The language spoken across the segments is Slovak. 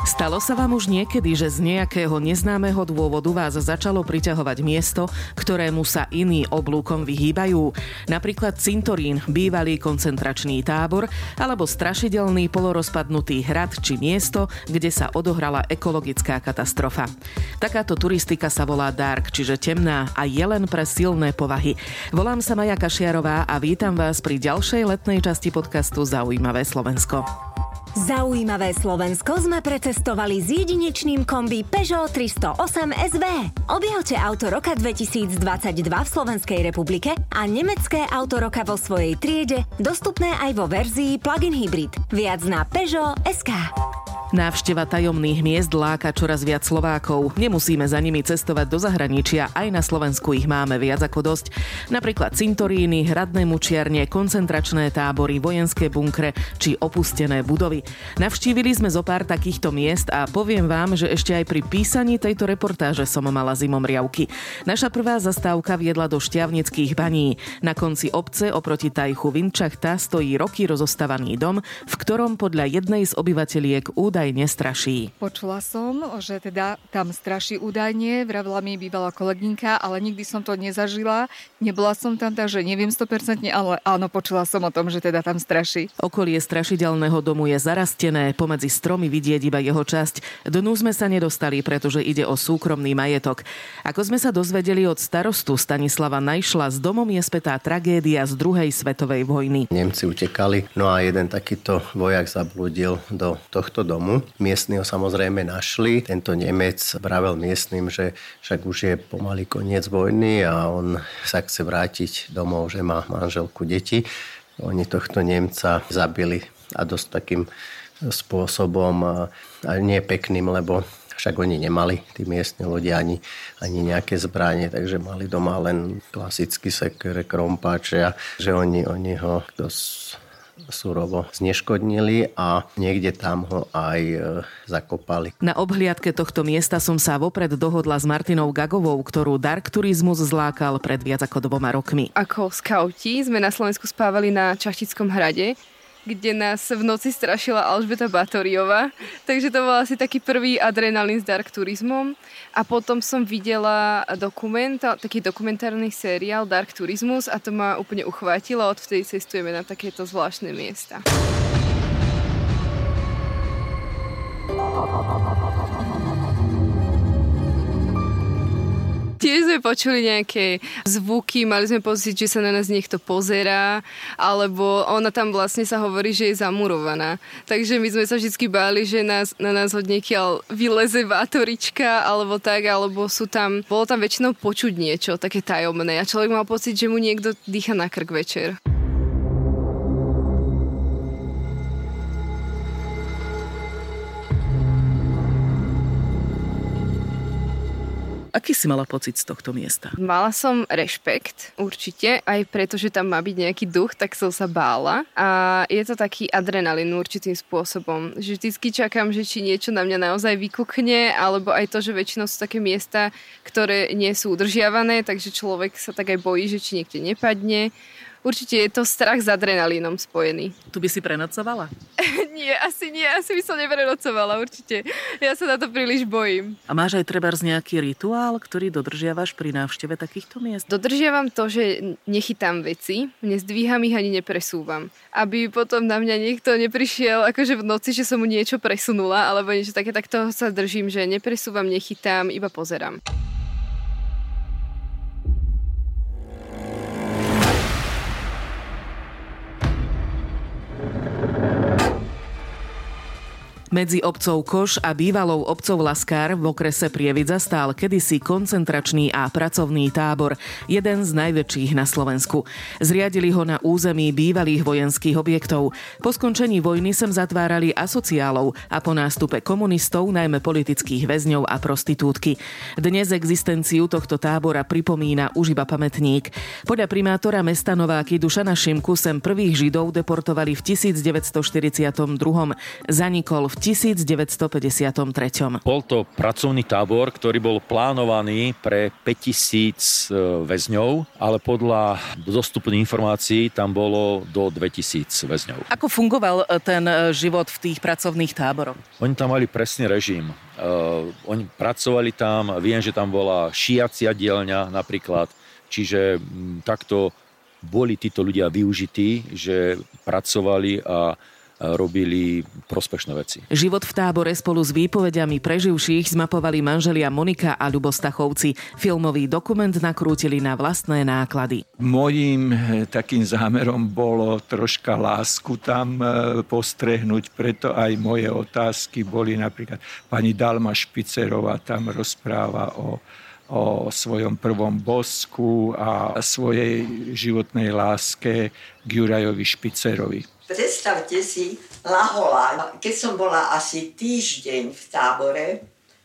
Stalo sa vám už niekedy, že z nejakého neznámeho dôvodu vás začalo priťahovať miesto, ktorému sa iní oblúkom vyhýbajú? Napríklad cintorín, bývalý koncentračný tábor alebo strašidelný polorozpadnutý hrad či miesto, kde sa odohrala ekologická katastrofa. Takáto turistika sa volá dark, čiže temná a je len pre silné povahy. Volám sa Maja Kašiarová a vítam vás pri ďalšej letnej časti podcastu Zaujímavé Slovensko. Zaujímavé Slovensko sme precestovali s jedinečným kombi Peugeot 308 SV. Objavte auto roka 2022 v Slovenskej republike a nemecké auto roka vo svojej triede, dostupné aj vo verzii plug-in hybrid. Viac na Peugeot SK. Návšteva tajomných miest láka čoraz viac Slovákov. Nemusíme za nimi cestovať do zahraničia, aj na Slovensku ich máme viac ako dosť. Napríklad cintoríny, hradné mučiarne, koncentračné tábory, vojenské bunkre či opustené budovy. Navštívili sme zo pár takýchto miest a poviem vám, že ešte aj pri písaní tejto reportáže som mala zimom riavky. Naša prvá zastávka viedla do šťavnických baní. Na konci obce oproti tajchu Vinčachta stojí roky rozostávaný dom, v ktorom podľa jednej z obyvateľiek údaj údajne straší. Počula som, že teda tam straší údajne, vravila mi bývalá kolegynka, ale nikdy som to nezažila. Nebola som tam, takže neviem 100%, ale áno, počula som o tom, že teda tam straší. Okolie strašidelného domu je zarastené, pomedzi stromy vidieť iba jeho časť. Dnu sme sa nedostali, pretože ide o súkromný majetok. Ako sme sa dozvedeli od starostu Stanislava Najšla, s domom je spätá tragédia z druhej svetovej vojny. Nemci utekali, no a jeden takýto vojak zabludil do tohto domu domu. Miestni ho samozrejme našli. Tento Nemec vravel miestnym, že však už je pomaly koniec vojny a on sa chce vrátiť domov, že má manželku, deti. Oni tohto Nemca zabili a dosť takým spôsobom a nie pekným, lebo však oni nemali, tí miestni ľudia, ani, ani nejaké zbranie, takže mali doma len klasický sekere, krompáče a že oni, oni ho dosť surovo zneškodnili a niekde tam ho aj e, zakopali. Na obhliadke tohto miesta som sa vopred dohodla s Martinou Gagovou, ktorú Dark Turizmus zlákal pred viac ako dvoma rokmi. Ako skauti sme na Slovensku spávali na Čachtickom hrade kde nás v noci strašila Alžbeta Batoriová. Takže to bol asi taký prvý adrenalín s dark turizmom. A potom som videla dokument, taký dokumentárny seriál Dark Turismus a to ma úplne uchvátilo. Odvtedy cestujeme na takéto zvláštne miesta. Tiež sme počuli nejaké zvuky, mali sme pocit, že sa na nás niekto pozerá, alebo ona tam vlastne sa hovorí, že je zamurovaná. Takže my sme sa vždy báli, že nás, na nás od niekiaľ vyleze vátorička, alebo tak, alebo sú tam, bolo tam väčšinou počuť niečo také tajomné a človek mal pocit, že mu niekto dýcha na krk večer. Aký si mala pocit z tohto miesta? Mala som rešpekt, určite, aj preto, že tam má byť nejaký duch, tak som sa bála. A je to taký adrenalín určitým spôsobom. Že vždycky čakám, že či niečo na mňa naozaj vykukne, alebo aj to, že väčšinou sú také miesta, ktoré nie sú udržiavané, takže človek sa tak aj bojí, že či niekde nepadne určite je to strach s adrenalínom spojený. Tu by si prenocovala? nie, asi nie, asi by som neprenocovala, určite. Ja sa na to príliš bojím. A máš aj treba nejaký rituál, ktorý dodržiavaš pri návšteve takýchto miest? Dodržiavam to, že nechytám veci, nezdvíham ich ani nepresúvam. Aby potom na mňa niekto neprišiel akože v noci, že som mu niečo presunula, alebo niečo také, tak toho sa držím, že nepresúvam, nechytám, iba pozerám. Medzi obcov Koš a bývalou obcov Laskár v okrese Prievidza stál kedysi koncentračný a pracovný tábor, jeden z najväčších na Slovensku. Zriadili ho na území bývalých vojenských objektov. Po skončení vojny sem zatvárali asociálov a po nástupe komunistov najmä politických väzňov a prostitútky. Dnes existenciu tohto tábora pripomína už iba pamätník. Podľa primátora mesta Nováky Dušana Šimku sem prvých Židov deportovali v 1942. Zanikol v 1953. Bol to pracovný tábor, ktorý bol plánovaný pre 5000 e, väzňov, ale podľa dostupných informácií tam bolo do 2000 väzňov. Ako fungoval e, ten e, život v tých pracovných táboroch? Oni tam mali presný režim. Uh, oni pracovali tam, viem, že tam bola šiacia dielňa napríklad, čiže m, takto boli títo ľudia využití, že pracovali a robili prospešné veci. Život v tábore spolu s výpovediami preživších zmapovali manželia Monika a Ľubostachovci. Filmový dokument nakrútili na vlastné náklady. Mojím eh, takým zámerom bolo troška lásku tam eh, postrehnúť, preto aj moje otázky boli napríklad pani Dalma Špicerová tam rozpráva o o svojom prvom bosku a svojej životnej láske k Jurajovi Špicerovi. Predstavte si Lahola. Keď som bola asi týždeň v tábore,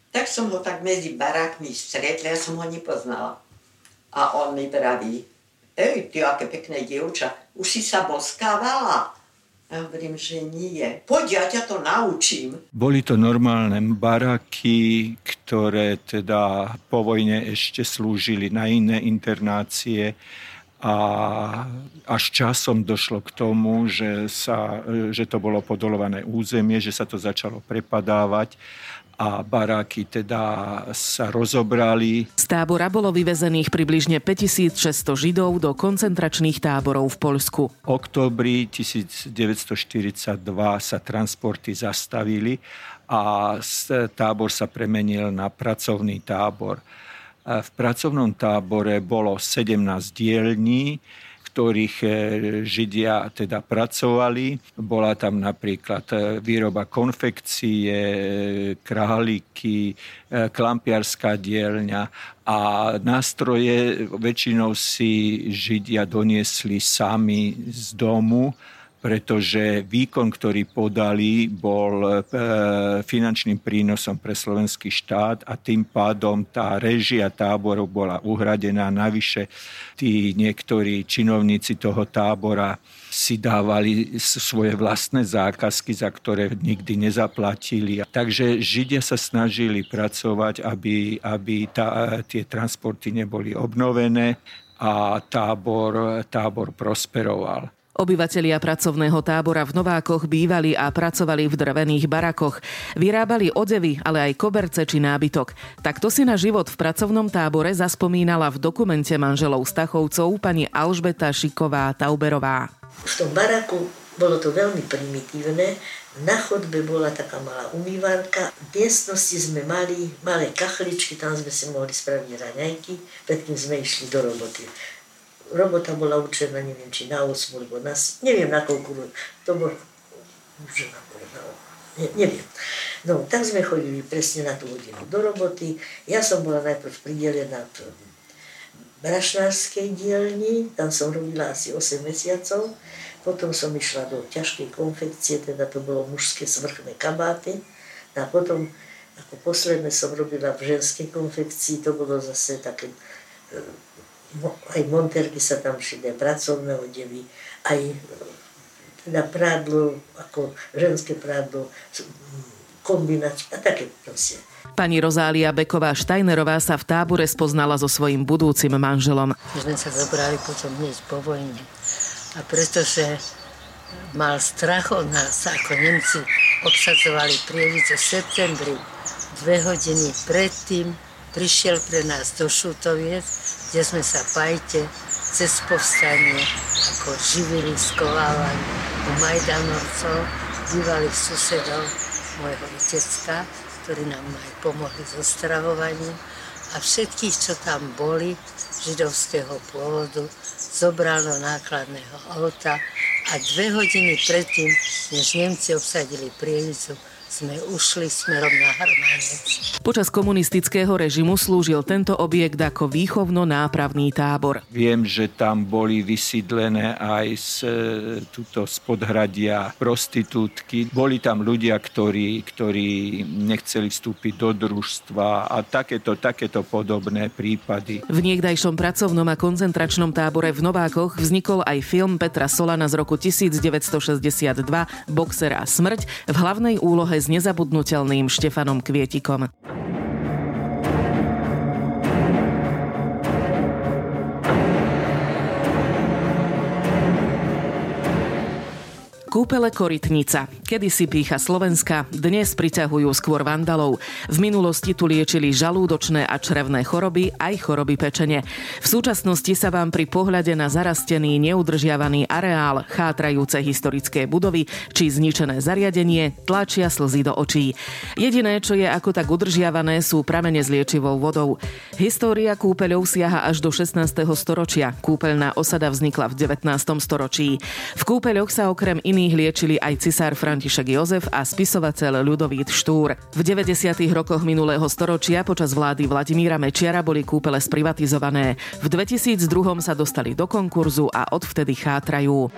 tak som ho tak medzi barákmi stretla, ja som ho nepoznala. A on mi praví, ej, ty aké pekné dievča, už si sa boskávala? Ja hovorím, že nie. Poď, ja ťa to naučím. Boli to normálne baraky, ktoré teda po vojne ešte slúžili na iné internácie a až časom došlo k tomu, že, sa, že to bolo podolované územie, že sa to začalo prepadávať a baráky teda sa rozobrali. Z tábora bolo vyvezených približne 5600 Židov do koncentračných táborov v Poľsku. V oktobri 1942 sa transporty zastavili a tábor sa premenil na pracovný tábor. V pracovnom tábore bolo 17 dielní, ktorých e, Židia teda pracovali. Bola tam napríklad e, výroba konfekcie, králiky, e, klampiarská dielňa a nástroje väčšinou si Židia doniesli sami z domu pretože výkon, ktorý podali, bol e, finančným prínosom pre slovenský štát a tým pádom tá režia táboru bola uhradená. Navyše tí niektorí činovníci toho tábora si dávali svoje vlastné zákazky, za ktoré nikdy nezaplatili. Takže Židia sa snažili pracovať, aby, aby tá, tie transporty neboli obnovené a tábor, tábor prosperoval. Obyvatelia pracovného tábora v Novákoch bývali a pracovali v drevených barakoch. Vyrábali odevy, ale aj koberce či nábytok. Takto si na život v pracovnom tábore zaspomínala v dokumente manželov Stachovcov pani Alžbeta Šiková-Tauberová. V tom baraku bolo to veľmi primitívne. Na chodbe bola taká malá umývanka. V miestnosti sme mali malé kachličky, tam sme si mohli spraviť raňajky, predtým sme išli do roboty robota bola určená, neviem, či na 8 alebo na neviem na koľko, to bolo už na ne, neviem. No, tak sme chodili presne na tú hodinu do roboty. Ja som bola najprv pridelená v brašnárskej dielni, tam som robila asi 8 mesiacov. Potom som išla do ťažkej konfekcie, teda to bolo mužské svrchné kabáty. A potom ako posledné som robila v ženskej konfekcii, to bolo zase také aj monterky sa tam šili, pracovné odevy, aj teda prádlo, ako ženské prádlo, kombinač a také proste. Pani Rozália Beková Štajnerová sa v tábore spoznala so svojím budúcim manželom. My sme sa zobrali potom hneď po vojne. A pretože mal strach od nás, ako Nemci obsadzovali prievice v septembri, dve hodiny predtým prišiel pre nás do Šutoviec kde sme sa pajte cez povstanie ako živili, skovávali u Majdanovcov, bývalých susedov môjho otecka, ktorí nám aj pomohli so stravovaním a všetkých, čo tam boli, židovského pôvodu, zobral do nákladného auta a dve hodiny predtým, než Nemci obsadili prienicu, sme ušli smerom na Harmanec. Počas komunistického režimu slúžil tento objekt ako výchovno-nápravný tábor. Viem, že tam boli vysídlené aj z, e, tuto z podhradia prostitútky. Boli tam ľudia, ktorí, ktorí nechceli vstúpiť do družstva a takéto, takéto podobné prípady. V niekdajšom pracovnom a koncentračnom tábore v Novákoch vznikol aj film Petra Solana z roku 1962 Boxer a smrť v hlavnej úlohe s nezabudnutelným Štefanom Kvietikom. Kúpele Korytnica. Kedy si pícha Slovenska, dnes priťahujú skôr vandalov. V minulosti tu liečili žalúdočné a črevné choroby, aj choroby pečene. V súčasnosti sa vám pri pohľade na zarastený, neudržiavaný areál, chátrajúce historické budovy či zničené zariadenie tlačia slzy do očí. Jediné, čo je ako tak udržiavané, sú pramene s liečivou vodou. História kúpeľov siaha až do 16. storočia. Kúpeľná osada vznikla v 19. storočí. V kúpeľoch sa okrem iných iných liečili aj cisár František Jozef a spisovateľ Ľudovít Štúr. V 90. rokoch minulého storočia počas vlády Vladimíra Mečiara boli kúpele sprivatizované. V 2002 sa dostali do konkurzu a odvtedy chátrajú.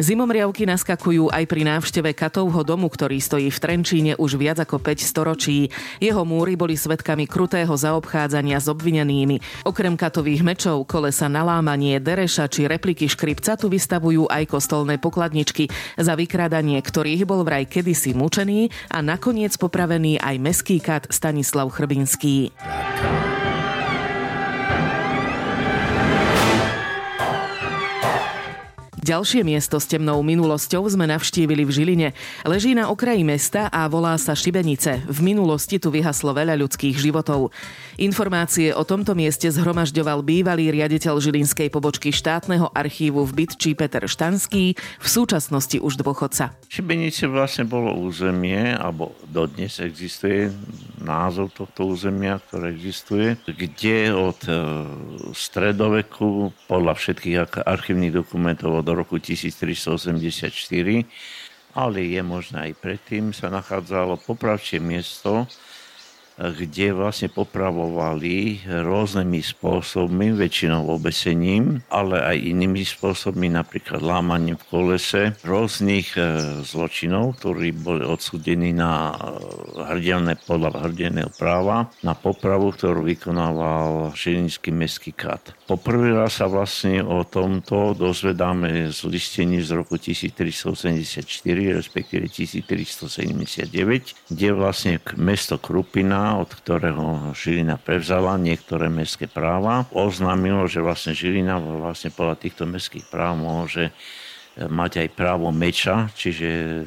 Zimomriavky naskakujú aj pri návšteve Katovho domu, ktorý stojí v Trenčíne už viac ako 5 storočí. Jeho múry boli svetkami krutého zaobchádzania s obvinenými. Okrem katových mečov, kolesa nalámanie, dereša či repliky škripca tu vystavujú aj kostolné pokladničky, za vykrádanie ktorých bol vraj kedysi mučený a nakoniec popravený aj meský kat Stanislav Chrbinský. Ďalšie miesto s temnou minulosťou sme navštívili v Žiline. Leží na okraji mesta a volá sa Šibenice. V minulosti tu vyhaslo veľa ľudských životov. Informácie o tomto mieste zhromažďoval bývalý riaditeľ Žilinskej pobočky štátneho archívu v Bytčí Peter Štanský, v súčasnosti už dôchodca. Šibenice vlastne bolo územie, alebo dodnes existuje názov tohto územia, ktoré existuje, kde od e, stredoveku podľa všetkých archívnych dokumentov od roku 1384, ale je možné aj predtým, sa nachádzalo popravčie miesto, kde vlastne popravovali rôznymi spôsobmi, väčšinou obesením, ale aj inými spôsobmi, napríklad lámaním v kolese rôznych e, zločinov, ktorí boli odsúdení na e, hrdelné, podľa hrdelného práva, na popravu, ktorú vykonával Žilinský mestský kat. Poprvý raz sa vlastne o tomto dozvedáme z listení z roku 1384, respektíve 1379, kde vlastne mesto Krupina od ktorého Žilina prevzala niektoré mestské práva, oznámilo, že vlastne Žilina vlastne podľa týchto mestských práv môže e, mať aj právo meča, čiže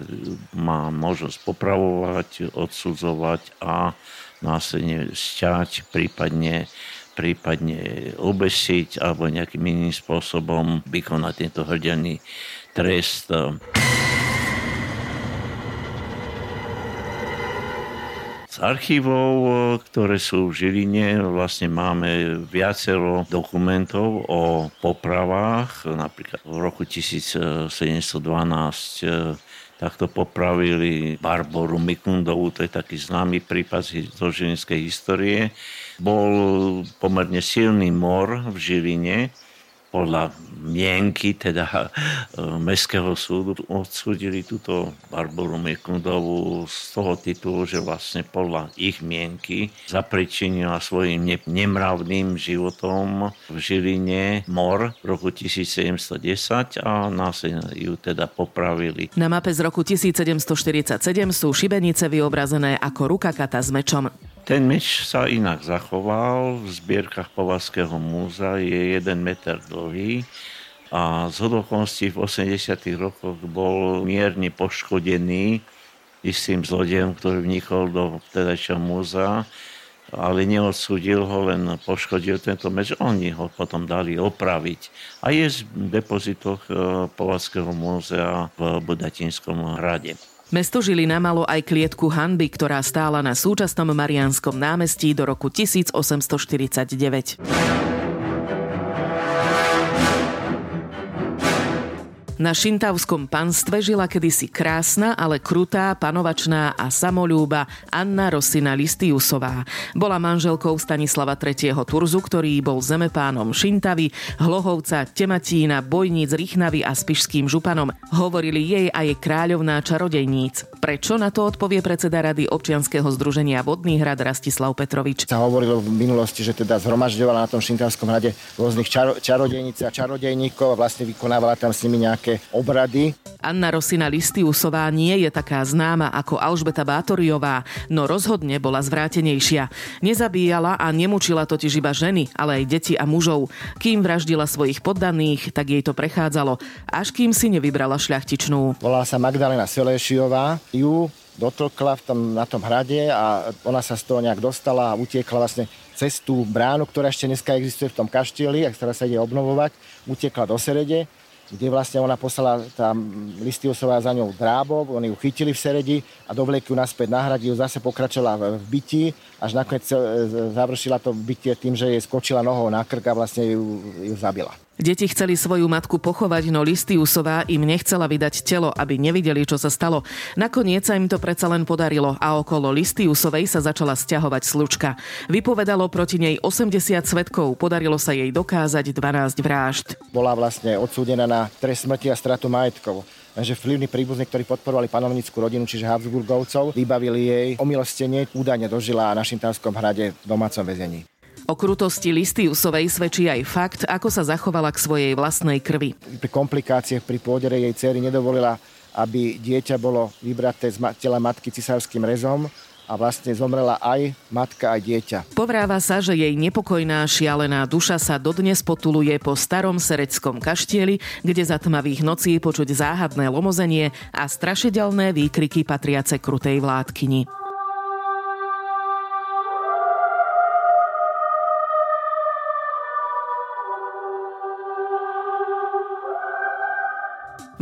má možnosť popravovať, odsudzovať a následne sťať, prípadne prípadne obesiť alebo nejakým iným spôsobom vykonať tento hrdený trest. Z archívov, e, ktoré sú v Žiline, vlastne máme viacero dokumentov o popravách. Napríklad v roku 1712 e, takto popravili Barboru Mikundovú, to je taký známy prípad zo žilinskej histórie. Bol pomerne silný mor v Žiline, podľa mienky teda e, Mestského súdu odsúdili túto Barboru Mikundovú z toho titulu, že vlastne podľa ich mienky zapričinila svojim nemravným životom v Žiline mor v roku 1710 a následne ju teda popravili. Na mape z roku 1747 sú šibenice vyobrazené ako ruka kata s mečom. Ten meč sa inak zachoval. V zbierkach Povazského múza je 1 meter dlhý a z hodokonstí v 80. rokoch bol mierne poškodený istým zlodejom, ktorý vnikol do vtedajšieho múzea, ale neodsúdil ho, len poškodil tento meč. Oni ho potom dali opraviť. A je v depozitoch eh, Povazského múzea v Budatinskom hrade. Mesto Žilina malo aj klietku hanby, ktorá stála na súčasnom Marianskom námestí do roku 1849. Na šintavskom panstve žila kedysi krásna, ale krutá, panovačná a samolúba Anna Rosina Listiusová. Bola manželkou Stanislava III. Turzu, ktorý bol zemepánom Šintavy, Hlohovca, Tematína, Bojníc, Rychnavy a Spišským županom. Hovorili jej aj kráľovná čarodejníc. Prečo na to odpovie predseda rady občianskeho združenia Vodný hrad Rastislav Petrovič. Sa hovorilo v minulosti, že teda zhromažďovala na tom Šintavskom hrade rôznych čaro, čarodejníc a čarodejníkov a vlastne vykonávala tam s nimi nejaké nejaké obrady. Anna Rosina Listiusová nie je taká známa ako Alžbeta Bátoriová, no rozhodne bola zvrátenejšia. Nezabíjala a nemučila totiž iba ženy, ale aj deti a mužov. Kým vraždila svojich poddaných, tak jej to prechádzalo, až kým si nevybrala šľachtičnú. Volá sa Magdalena Selešiová. Ju dotlkla v tom, na tom hrade a ona sa z toho nejak dostala a utiekla vlastne cez tú bránu, ktorá ešte dneska existuje v tom kaštieli, a ktorá sa ide obnovovať, utiekla do Serede kde vlastne ona poslala tá Listiusová za ňou drábov, oni ju chytili v Seredi a dovliekli ju naspäť na hrad, zase pokračovala v byti, až nakoniec e, završila to bytie tým, že jej skočila nohou na krk a vlastne ju, ju zabila. Deti chceli svoju matku pochovať, no Listiusová im nechcela vydať telo, aby nevideli, čo sa stalo. Nakoniec sa im to predsa len podarilo a okolo Listiusovej sa začala stiahovať slučka. Vypovedalo proti nej 80 svetkov, podarilo sa jej dokázať 12 vražd. Bola vlastne odsúdená na trest smrti a stratu majetkov že vplyvní príbuzní, ktorí podporovali panovnickú rodinu, čiže Habsburgovcov, vybavili jej omilostenie, údajne dožila na Šintánskom hrade v domácom väzení. O krutosti Listiusovej svedčí aj fakt, ako sa zachovala k svojej vlastnej krvi. Pri komplikáciách pri pôdere jej cery nedovolila, aby dieťa bolo vybraté z tela matky cisárským rezom a vlastne zomrela aj matka, aj dieťa. Povráva sa, že jej nepokojná šialená duša sa dodnes potuluje po starom sereckom kaštieli, kde za tmavých nocí počuť záhadné lomozenie a strašidelné výkriky patriace krutej vládkyni.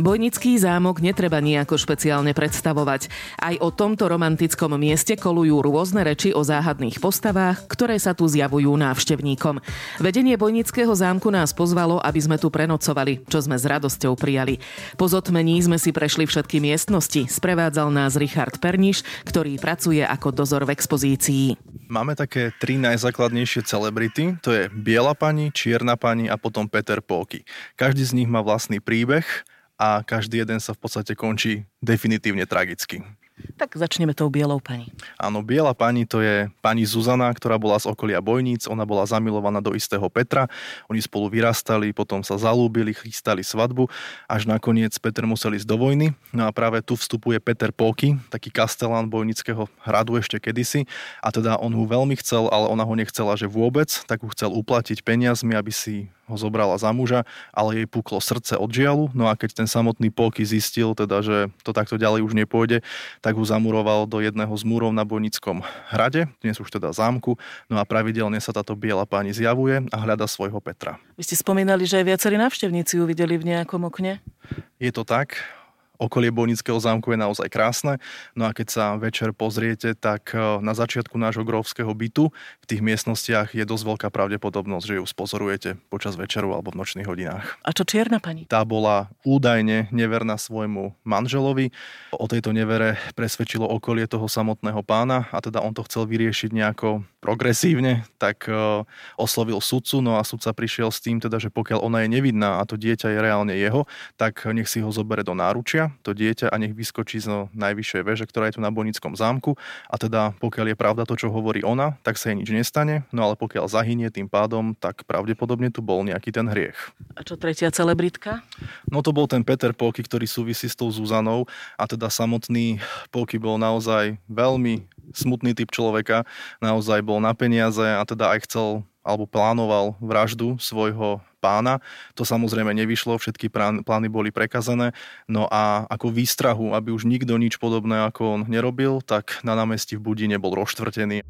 Bojnický zámok netreba nejako špeciálne predstavovať. Aj o tomto romantickom mieste kolujú rôzne reči o záhadných postavách, ktoré sa tu zjavujú návštevníkom. Vedenie Bojnického zámku nás pozvalo, aby sme tu prenocovali, čo sme s radosťou prijali. Po zotmení sme si prešli všetky miestnosti. Sprevádzal nás Richard Perniš, ktorý pracuje ako dozor v expozícii. Máme také tri najzákladnejšie celebrity, to je Biela pani, Čierna pani a potom Peter Póky. Každý z nich má vlastný príbeh a každý jeden sa v podstate končí definitívne tragicky. Tak začneme tou bielou pani. Áno, biela pani to je pani Zuzana, ktorá bola z okolia Bojníc. Ona bola zamilovaná do istého Petra. Oni spolu vyrastali, potom sa zalúbili, chystali svadbu, až nakoniec Peter musel ísť do vojny. No a práve tu vstupuje Peter Póky, taký kastelán Bojnického hradu ešte kedysi. A teda on ho veľmi chcel, ale ona ho nechcela, že vôbec, tak ho chcel uplatiť peniazmi, aby si ho zobrala za muža, ale jej puklo srdce od žialu. No a keď ten samotný Polky zistil, teda, že to takto ďalej už nepôjde, tak ho zamuroval do jedného z múrov na Bojnickom hrade, dnes už teda zámku. No a pravidelne sa táto biela pani zjavuje a hľada svojho Petra. Vy ste spomínali, že aj viacerí návštevníci ju videli v nejakom okne? Je to tak okolie Bojnického zámku je naozaj krásne. No a keď sa večer pozriete, tak e, na začiatku nášho grovského bytu v tých miestnostiach je dosť veľká pravdepodobnosť, že ju spozorujete počas večeru alebo v nočných hodinách. A čo čierna pani? Tá bola údajne neverná svojmu manželovi. O tejto nevere presvedčilo okolie toho samotného pána a teda on to chcel vyriešiť nejako progresívne, tak e, oslovil sudcu, no a sudca prišiel s tým teda, že pokiaľ ona je nevidná a to dieťa je reálne jeho, tak nech si ho zobere do náručia to dieťa a nech vyskočí z najvyššej veže, ktorá je tu na Bonickom zámku a teda pokiaľ je pravda to, čo hovorí ona, tak sa jej nič nestane, no ale pokiaľ zahynie tým pádom, tak pravdepodobne tu bol nejaký ten hriech. A čo tretia celebritka? No to bol ten Peter Polky, ktorý súvisí s tou Zuzanou a teda samotný Polky bol naozaj veľmi smutný typ človeka, naozaj bol na peniaze a teda aj chcel alebo plánoval vraždu svojho pána. To samozrejme nevyšlo, všetky plány boli prekazané. No a ako výstrahu, aby už nikto nič podobné ako on nerobil, tak na námestí v Budi nebol roštvrtený.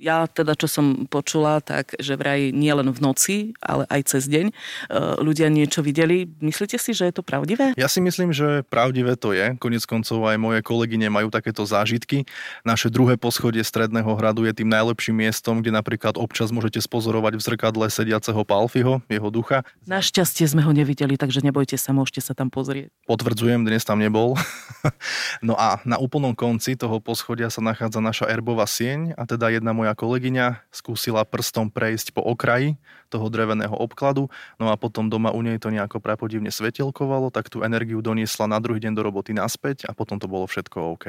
Ja teda, čo som počula, tak že vraj nie len v noci, ale aj cez deň e, ľudia niečo videli. Myslíte si, že je to pravdivé? Ja si myslím, že pravdivé to je. Konec koncov aj moje kolegyne majú takéto zážitky. Naše druhé poschodie Stredného hradu je tým najlepším miestom, kde napríklad občas môžete spozorovať v zrkadle sediaceho Palfiho, jeho ducha. Našťastie sme ho nevideli, takže nebojte sa, môžete sa tam pozrieť. Potvrdzujem, dnes tam nebol. no a na úplnom konci toho poschodia sa nachádza naša erbová sieň a teda jedna moja moja kolegyňa skúsila prstom prejsť po okraji toho dreveného obkladu, no a potom doma u nej to nejako prapodivne svetelkovalo, tak tú energiu doniesla na druhý deň do roboty naspäť a potom to bolo všetko OK.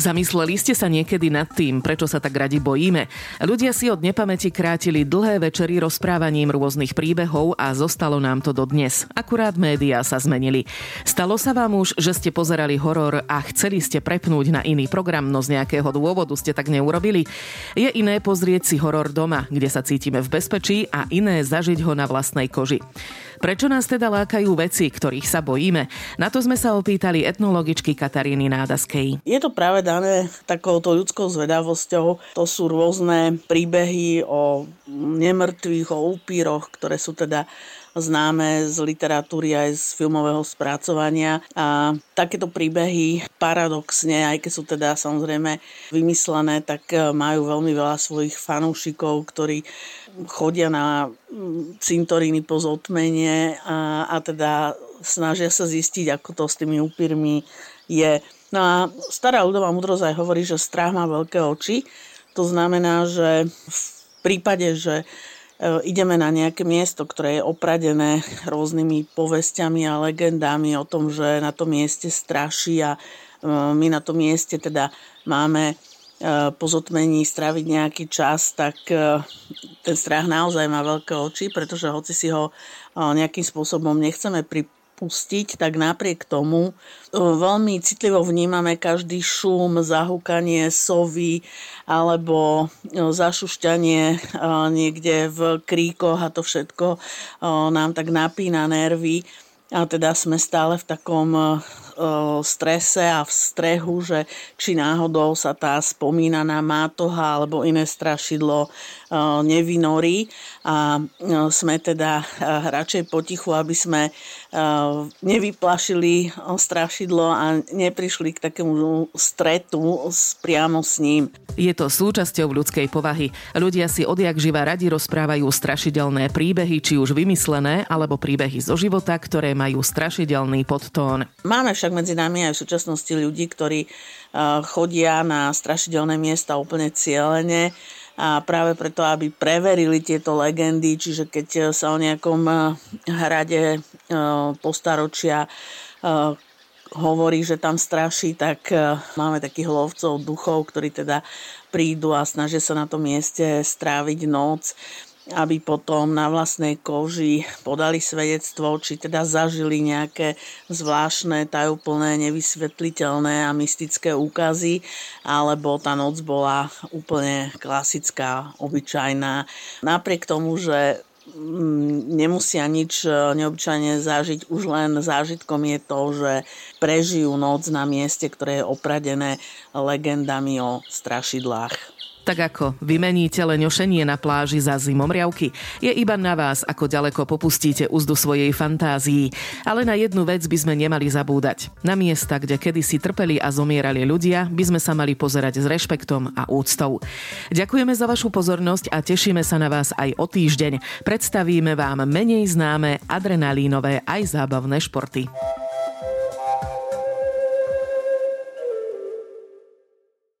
Zamysleli ste sa niekedy nad tým, prečo sa tak radi bojíme? Ľudia si od nepamäti krátili dlhé večery rozprávaním rôznych príbehov a zostalo nám to dodnes. Akurát médiá sa zmenili. Stalo sa vám už, že ste pozerali horor a chceli ste prepnúť na iný program, no z nejakého dôvodu ste tak neurobili? Je iné pozrieť si horor doma, kde sa cítime v bezpečí a iné zažiť ho na vlastnej koži. Prečo nás teda lákajú veci, ktorých sa bojíme? Na to sme sa opýtali etnologičky Kataríny Nádaskej. Je to práve dané takouto ľudskou zvedavosťou. To sú rôzne príbehy o nemrtvých, o upíroch, ktoré sú teda známe z literatúry aj z filmového spracovania. A takéto príbehy paradoxne, aj keď sú teda samozrejme vymyslené, tak majú veľmi veľa svojich fanúšikov, ktorí chodia na mm, cintoríny po zotmenie a, a teda snažia sa zistiť, ako to s tými upírmi je. No a stará ľudová múdrosť aj hovorí, že strach má veľké oči. To znamená, že v prípade, že e, ideme na nejaké miesto, ktoré je opradené rôznymi povestiami a legendami o tom, že na tom mieste straší a e, my na tom mieste teda máme E, po zotmení stráviť nejaký čas, tak e, ten strach naozaj má veľké oči, pretože hoci si ho e, nejakým spôsobom nechceme pripustiť, tak napriek tomu veľmi citlivo vnímame každý šum, zahúkanie sovy alebo zašušťanie niekde v kríkoch a to všetko nám tak napína nervy. A teda sme stále v takom strese a v strehu, že či náhodou sa tá spomínaná mátoha alebo iné strašidlo nevynorí a sme teda radšej potichu, aby sme nevyplašili strašidlo a neprišli k takému stretu priamo s ním. Je to súčasťou ľudskej povahy. Ľudia si odjak živa radi rozprávajú strašidelné príbehy, či už vymyslené, alebo príbehy zo života, ktoré majú strašidelný podtón. Máme však medzi nami aj v súčasnosti ľudí, ktorí chodia na strašidelné miesta úplne cieľene a práve preto, aby preverili tieto legendy, čiže keď sa o nejakom eh, hrade eh, postaročia eh, hovorí, že tam straší, tak máme takých lovcov duchov, ktorí teda prídu a snažia sa na tom mieste stráviť noc aby potom na vlastnej koži podali svedectvo, či teda zažili nejaké zvláštne, tajúplné, nevysvetliteľné a mystické úkazy, alebo tá noc bola úplne klasická, obyčajná. Napriek tomu, že mm, nemusia nič e, neobyčajne zažiť, už len zážitkom je to, že prežijú noc na mieste, ktoré je opradené legendami o strašidlách. Tak ako vymeníte leňošenie na pláži za zimomriavky, je iba na vás, ako ďaleko popustíte úzdu svojej fantázii. Ale na jednu vec by sme nemali zabúdať. Na miesta, kde kedysi trpeli a zomierali ľudia, by sme sa mali pozerať s rešpektom a úctou. Ďakujeme za vašu pozornosť a tešíme sa na vás aj o týždeň. Predstavíme vám menej známe adrenalínové aj zábavné športy.